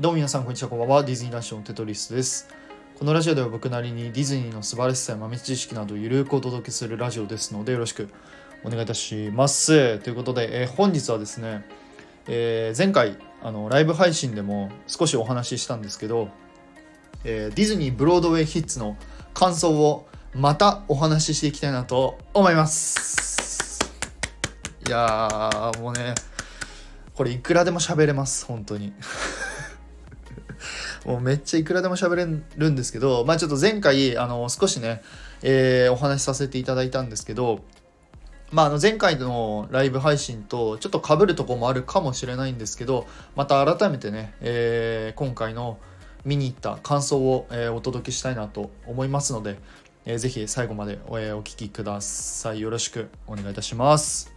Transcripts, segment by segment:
どうも皆さんこんにちは。こんばんは。ディズニーラッシュのテトリスです。このラジオでは僕なりにディズニーの素晴らしさや豆知識などゆるくお届けするラジオですのでよろしくお願いいたします。ということで、えー本日はですね、えー前回あのライブ配信でも少しお話ししたんですけど、えーディズニーブロードウェイヒッツの感想をまたお話ししていきたいなと思います。いやーもうねこれいくらでも喋れます本当に。もうめっちゃいくらでも喋れるんですけどまあちょっと前回あの少しね、えーお話しさせていただいたんですけどまあ、あの前回のライブ配信とちょっと被るとこもあるかもしれないんですけどまた改めてね、えー今回の見に行った感想を、えお届けしたいなと思いますので、えーぜひ最後までお,、えーお聞きください。よろしくお願いいたします。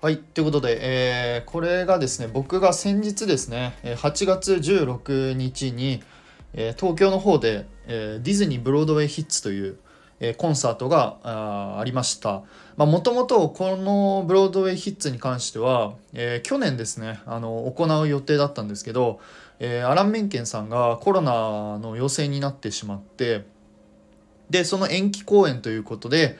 はいということで、えーこれがですね僕が先日ですね8月16日に、え東京の方で、えディズニーブロードウェイヒッツという、えコンサートがあありました。もともとこのブロードウェイヒッツに関しては、え去年ですねあの行う予定だったんですけど、えアラン・メンケンさんがコロナの陽性になってしまってでその延期公演ということで、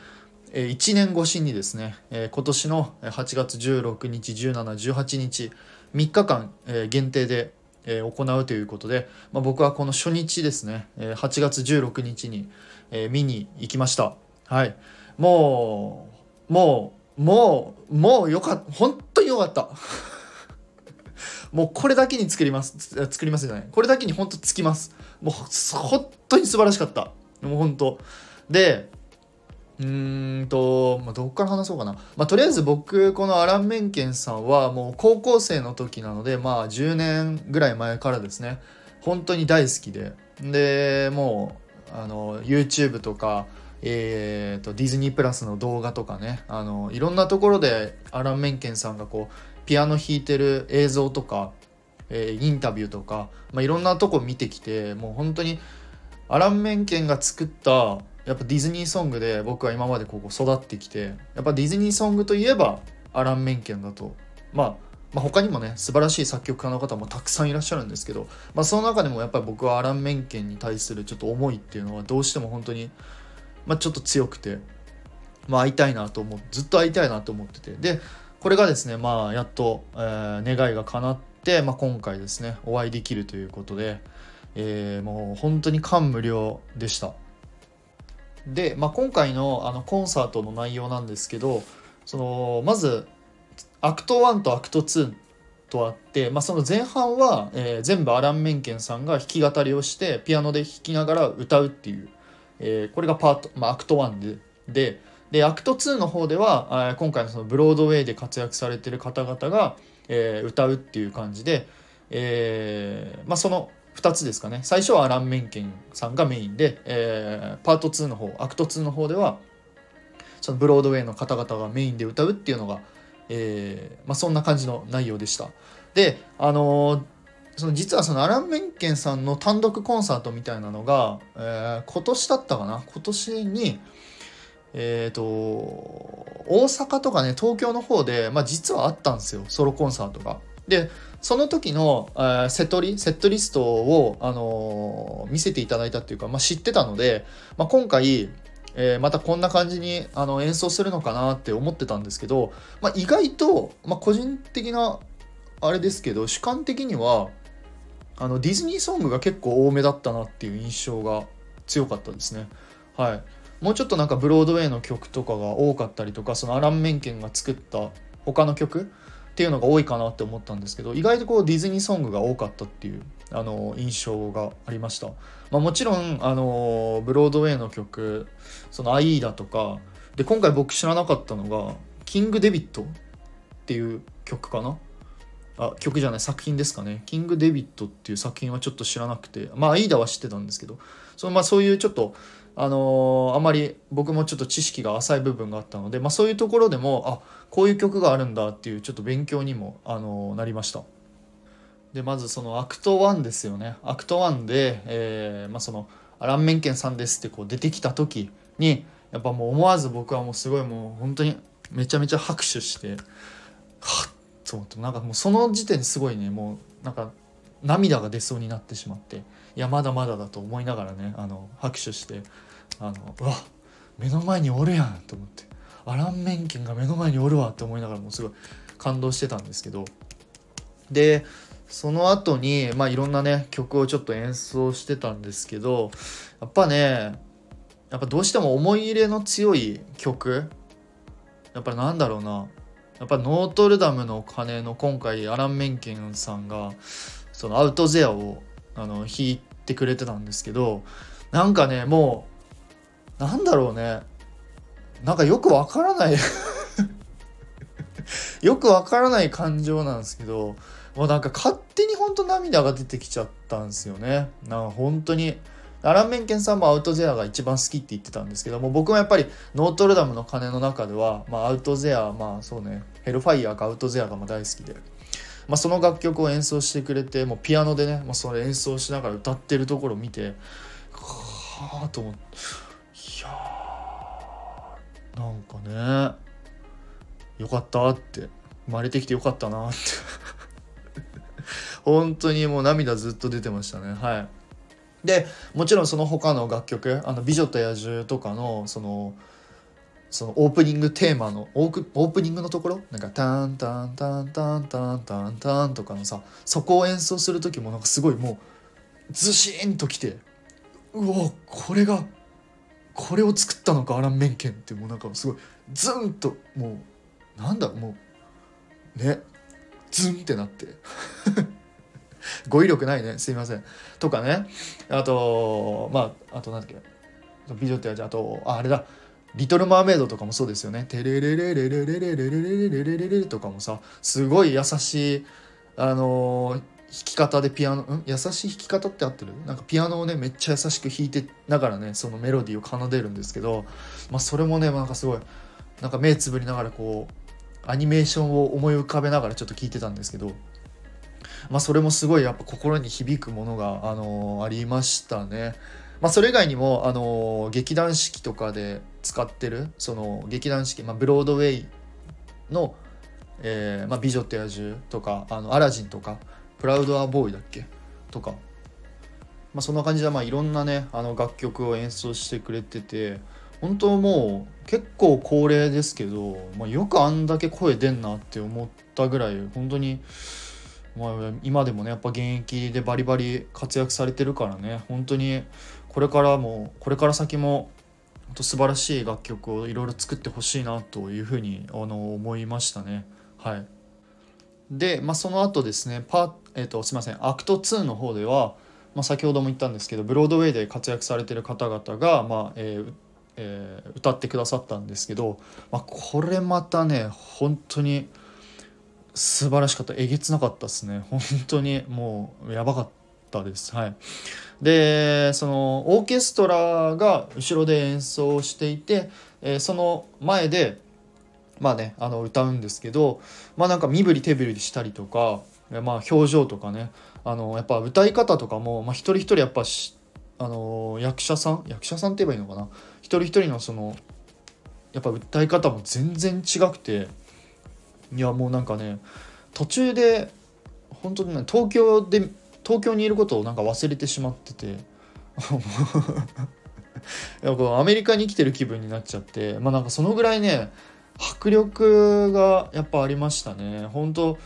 1年越しにですね、今年の8月16日1718日3日間、限定で、行うということで、まあ、僕はこの初日ですね、8月16日に、見に行きました。はい。もうもうもうもうよかった。本当によかった。もうこれだけに作ります。作りますじゃない。これだけに本当つきます。もう本当に素晴らしかった。もう本当。でうんと、まあ、どっから話そうかな、まあ、とりあえず僕このアラン・メンケンさんはもう高校生の時なのでまあ10年ぐらい前からですね。本当に大好きで。でもうあの YouTube とかえー、とディズニープラスの動画とかね。あのいろんなところでアラン・メンケンさんがこうピアノ弾いてる映像とか、えーインタビューとか、まあ、いろんなとこ見てきてもう本当にアラン・メンケンが作ったやっぱディズニーソングで僕は今までここ育ってきてやっぱディズニーソングといえばアラン・メンケンだと、まあ、まあ他にもね素晴らしい作曲家の方もたくさんいらっしゃるんですけど、まあ、その中でもやっぱり僕はアラン・メンケンに対するちょっと思いっていうのはどうしても本当に、まあ、ちょっと強くて、まあ、会いたいなと思うずっと会いたいなと思っててでこれがですねまあやっと、えー願いが叶って、まあ、今回ですねお会いできるということで、えーもう本当に感無量でした。で、まあ、今回のあのコンサートの内容なんですけどそのまずアクト1とアクト2とあって、まあ、その前半は、えー全部アラン・メンケンさんが弾き語りをしてピアノで弾きながら歌うっていう、えーこれがパート、まあ、アクト1でででアクト2の方では、えー今回のそのブロードウェイで活躍されてる方々が、えー歌うっていう感じで、えーまあ、その2つですかね最初はアラン・メンケンさんがメインで、えーパート2の方アクト2の方ではそのブロードウェイの方々がメインで歌うっていうのが、えーまあ、そんな感じの内容でした。であのーその実はそのアラン・メンケンさんの単独コンサートみたいなのが、えー今年だったかな？今年にえっ、と大阪とかね東京の方で、まあ、実はあったんですよソロコンサートが。でその時の、えーセトリセットリストを、あのー見せていただいたっていうか、まあ、知ってたので、まあ、今回、えーまたこんな感じにあの演奏するのかなって思ってたんですけど、まあ、意外と、まあ、個人的なあれですけど主観的にはあのディズニーソングが結構多めだったなっていう印象が強かったですね。はい、もうちょっとなんかブロードウェイの曲とかが多かったりとかそのアラン・メンケンが作った他の曲っていうのが多いかなって思ったんですけど意外とこうディズニーソングが多かったっていうあの印象がありました、まあ、もちろんあのブロードウェイの曲その「アイーダ」とかで今回僕知らなかったのが「キング・デビット」っていう曲かな？あ曲じゃない作品ですかね「キング・デビット」っていう作品はちょっと知らなくてまあ「アイーダ」は知ってたんですけどそのまあそういうちょっとあのーあまり僕もちょっと知識が浅い部分があったので、まあ、そういうところでもあこういう曲があるんだっていうちょっと勉強にも、あのーなりました。でまずそのアクト1ですよねアクト1で、えーまあ、そのアラン・メンケンさんですってこう出てきた時にやっぱもう思わず僕はもうすごいもう本当にめちゃめちゃ拍手してはっと思ってなんかもうその時点ですごいねもうなんか涙が出そうになってしまっていやまだまだだと思いながらねあの拍手してあのうわ目の前におるやんと思って。アラン・メンケンが目の前におるわって思いながらもすごい感動してたんですけど。でその後にまあいろんなね曲をちょっと演奏してたんですけどやっぱねやっぱどうしても思い入れの強い曲やっぱりなんだろうな。やっぱノートルダムの鐘の今回アラン・メンケンさんがそのアウトゼアをあの弾いてくれてたんですけどなんかねもうなんだろうね。なんかよくわからない。よくわからない感情なんですけどもうなんか勝手に本当涙が出てきちゃったんですよね。なんか本当にアラン・メンケンさんもアウトゼアが一番好きって言ってたんですけども僕もやっぱりノートルダムの鐘の中では、まあ、アウトゼアまあそうね。ヘルファイヤーかアウトゼアがま大好きで、まあ、その楽曲を演奏してくれてもうピアノでね、まあ、それ演奏しながら歌ってるところを見てはあと思って。やなんかねよかったって生まれてきてよかったなって。本当にもう涙ずっと出てましたね。はい。でもちろんその他の楽曲「あの美女と野獣」とかのそのそのオープニングテーマのオープニングのところ？なんか「タンタンタンタンタンタンタン」とかのさそこを演奏する時もなんかすごいもうズシーンときてうおこれがこれを作ったのかアラン・メンケンってもうなんかすごいズンともうなんだもうねズンってなって。語彙力ないね。すいません。とかね。あとまああとなんだっけ。美女ってあとああれだ。リトル・マーメイドとかもそうですよね。テレレレレレレレレレレレレレレレとかもさすごい優しいあのき方でピアノん？優しい弾き方って合ってる？なんかピアノをねめっちゃ優しく弾いてながらねそのメロディーを奏でるんですけど、まあ、それもねなんかすごいなんか目つぶりながらこうアニメーションを思い浮かべながらちょっと聞いてたんですけどまあ、それもすごいやっぱ心に響くものが、あのー、ありましたね。まあ、それ以外にも、あのー、劇団四季とかで使ってるその劇団四季、まあ、ブロードウェイの「えーまあ、美女と野獣」とか「あのアラジン」とか「プラウド・ア・ボーイ」だっけ？とか、まあ、そんな感じで、まあ、いろんなねあの楽曲を演奏してくれてて。本当もう結構高齢ですけど、まあ、よくあんだけ声出んなって思ったぐらい本当に。まあ、今でもねやっぱ現役でバリバリ活躍されてるからね。本当にこれからもこれから先も本当素晴らしい楽曲をいろいろ作ってほしいなというふうにあの思いましたね。はい、で、まあ、その後ですねパ、えーと、すいません。アクト2の方では、まあ、先ほども言ったんですけどブロードウェイで活躍されてる方々が、まあえーえー、歌ってくださったんですけど、まあ、これまたね本当に。素晴らしかった。えげつなかったですね。本当にもうやばかったです。はい。でそのオーケストラが後ろで演奏していて、えー、その前でまあねあの歌うんですけどまあなんか身振り手振りしたりとかまあ表情とかね。あのやっぱ歌い方とかも、まあ、一人一人やっぱあの役者さん役者さんって言えばいいのかな。一人一人のそのやっぱ歌い方も全然違くていやもうなんかね途中で本当にね東京で東京にいることをなんか忘れてしまってて やこアメリカに来てる気分になっちゃってまあなんかそのぐらいね迫力がやっぱありましたね。本当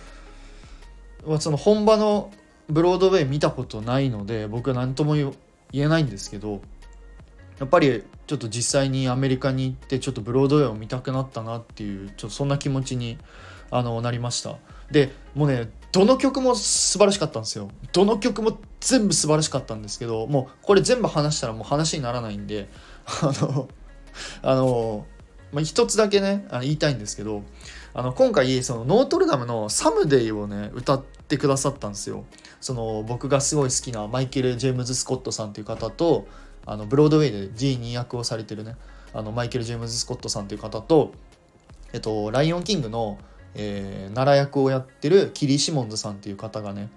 その本場のブロードウェイ見たことないので僕は何とも言えないんですけどやっぱりちょっと実際にアメリカに行ってちょっとブロードウェイを見たくなったなっていうちょっとそんな気持ちにあのなりました。でもうねどの曲も素晴らしかったんですよ。どの曲も全部素晴らしかったんですけどもうこれ全部話したらもう話にならないんであのあの、まあ、一つだけねあの言いたいんですけどあの今回そのノートルダムの「サムデイ」をね歌ってくださったんですよ。その僕がすごい好きなマイケル・ジェームズ・スコットさんっていう方とあのブロードウェイで G2 役をされてるねあのマイケル・ジェームズ・スコットさんっていう方とえっとライオンキングのえー、奈良役をやってるキリー・シモンズさんっていう方がね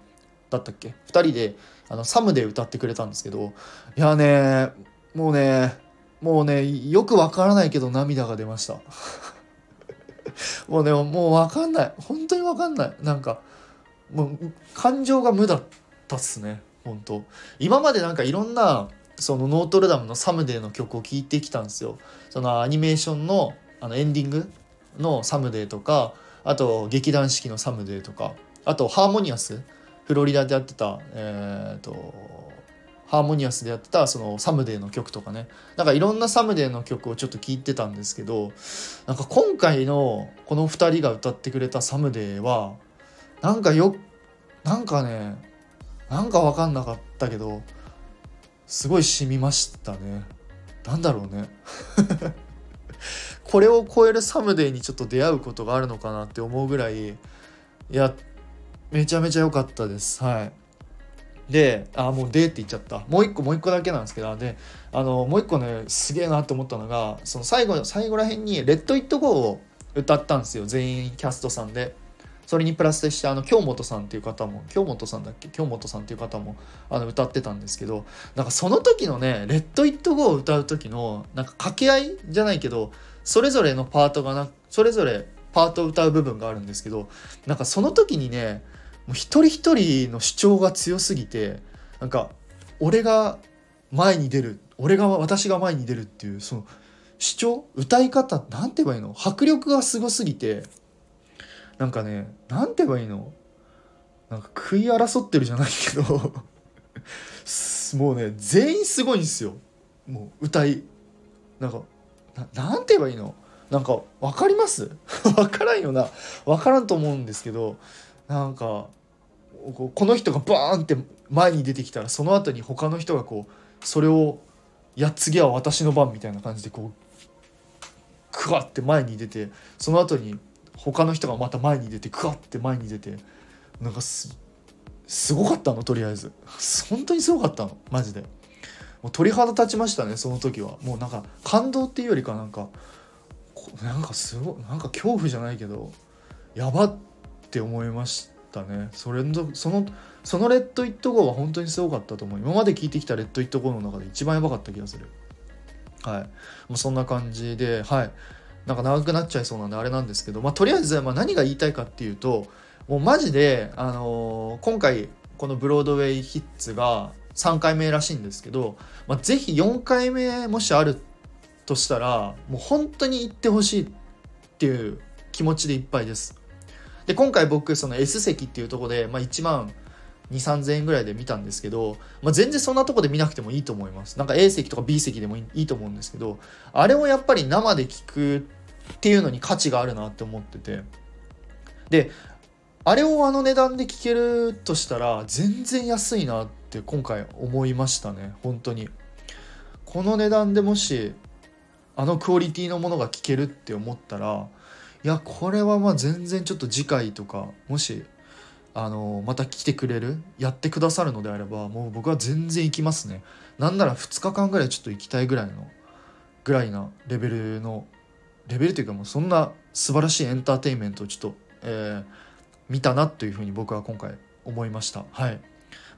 だったっけ？2人であのサムで歌ってくれたんですけどいやねもうねもうねよくわからないけど涙が出ました。もうねもうわかんない。本当にわかんない。なんかもう感情が無だったっすね。本当。今までなんかいろんなそのノートルダムのサムデーの曲を聴いてきたんですよ。そのアニメーションのあのエンディングのサムデーとかあと劇団四季のサムデーとかあとハーモニアス。フロリダでやってたえっ、ー、とハーモニアスでやってたそのサムデーの曲とかね。なんかいろんなサムデーの曲をちょっと聴いてたんですけどなんか今回のこの2人が歌ってくれたサムデーはなんかよなんかねなんか分かんなかったけどすごい染みましたね。なんだろうね。これを超えるサムデーにちょっと出会うことがあるのかなって思うぐらいいやめちゃめちゃ良かったです。はい。であもう「で」って言っちゃった。もう一個もう一個だけなんですけどであのもう一個ねすげえなって思ったのがその最後最後らへんに「レッド・イット・ゴー」を歌ったんですよ。全員キャストさんで。それにプラスしてあの京本さんっていう方も京本さんだっけ？京本さんっていう方もあの歌ってたんですけどなんかその時のね「レッド・イット・ゴー」を歌う時のなんか掛け合いじゃないけどそれぞれのパートがなそれぞれパートを歌う部分があるんですけどなんかその時にねもう一人一人の主張が強すぎてなんか俺が前に出る俺が私が前に出るっていうその主張歌い方なんて言えばいいの？迫力がすごすぎてなんかねなんて言えばいいの？なんか食い争ってるじゃないけど もうね全員すごいんですよ。もう歌いなんかなんて言えばいいの？なんか分かります？分からんよな。分からんと思うんですけどなんかこの人がバーンって前に出てきたらその後に他の人がこうそれを「やっ次は私の番」みたいな感じでこうクワって前に出てその後に他の人がまた前に出てクワって前に出てなんかすすごかったのとりあえず。本当にすごかったのマジで。もう鳥肌立ちましたねその時は。もうなんか感動っていうよりかなんかなんかすごいなんか恐怖じゃないけどやばっって思いましたね。それのそのそのレッド・イット・ゴーは本当にすごかったと思う。今まで聞いてきたレッド・イット・ゴーの中で一番やばかった気がする。はい。もうそんな感じではい。なんか長くなっちゃいそうなんであれなんですけど、まあ、とりあえずまあ何が言いたいかっていうともうマジで、あのー、今回このブロードウェイヒッツが3回目らしいんですけど、まあ、ぜひ4回目もしあるとしたらもう本当に行ってほしいっていう気持ちでいっぱいです。で今回僕その S 席っていうとこで、まあ、1万2 3 0 0 0円ぐらいで見たんですけど、まあ、全然そんなとこで見なくてもいいと思います。なんか A 席とか B 席でもいいと思うんですけどあれをやっぱり生で聞くっていうのに価値があるなって思ってて。であれをあの値段で聞けるとしたら全然安いなって今回思いましたね本当に。この値段でもしあのクオリティのものが聞けるって思ったらいやこれはまあ全然ちょっと次回とかもしあのまた来てくれるやってくださるのであればもう僕は全然行きますね。なんなら2日間ぐらいちょっと行きたいぐらいのぐらいなレベルのレベルというかもうそんな素晴らしいエンターテインメントをちょっと、えー、見たなというふうに僕は今回思いました。はい、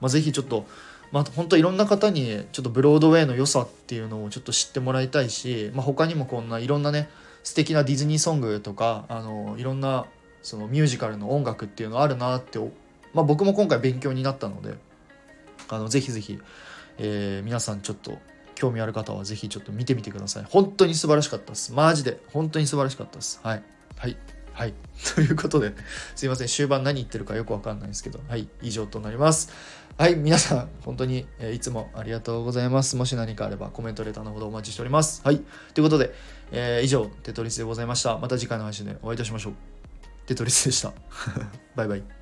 まあ、ぜひちょっとまあ、本当いろんな方にちょっとブロードウェイの良さっていうのをちょっと知ってもらいたいし、まあ、他にもこんないろんなね素敵なディズニーソングとかあのいろんなそのミュージカルの音楽っていうのあるなって、まあ、僕も今回勉強になったのであのぜひぜひ、えー、皆さんちょっと興味ある方はぜひちょっと見てみてください本当に素晴らしかったですマジで本当に素晴らしかったですはいはいはい。ということで、すいません。終盤何言ってるかよくわかんないですけど、はい。以上となります。はい。皆さん、本当に、え、いつもありがとうございます。もし何かあればコメント、レターのほどお待ちしております。はい。ということで、えー、以上、テトリスでございました。また次回の配信でお会いいたしましょう。テトリスでした。バイバイ。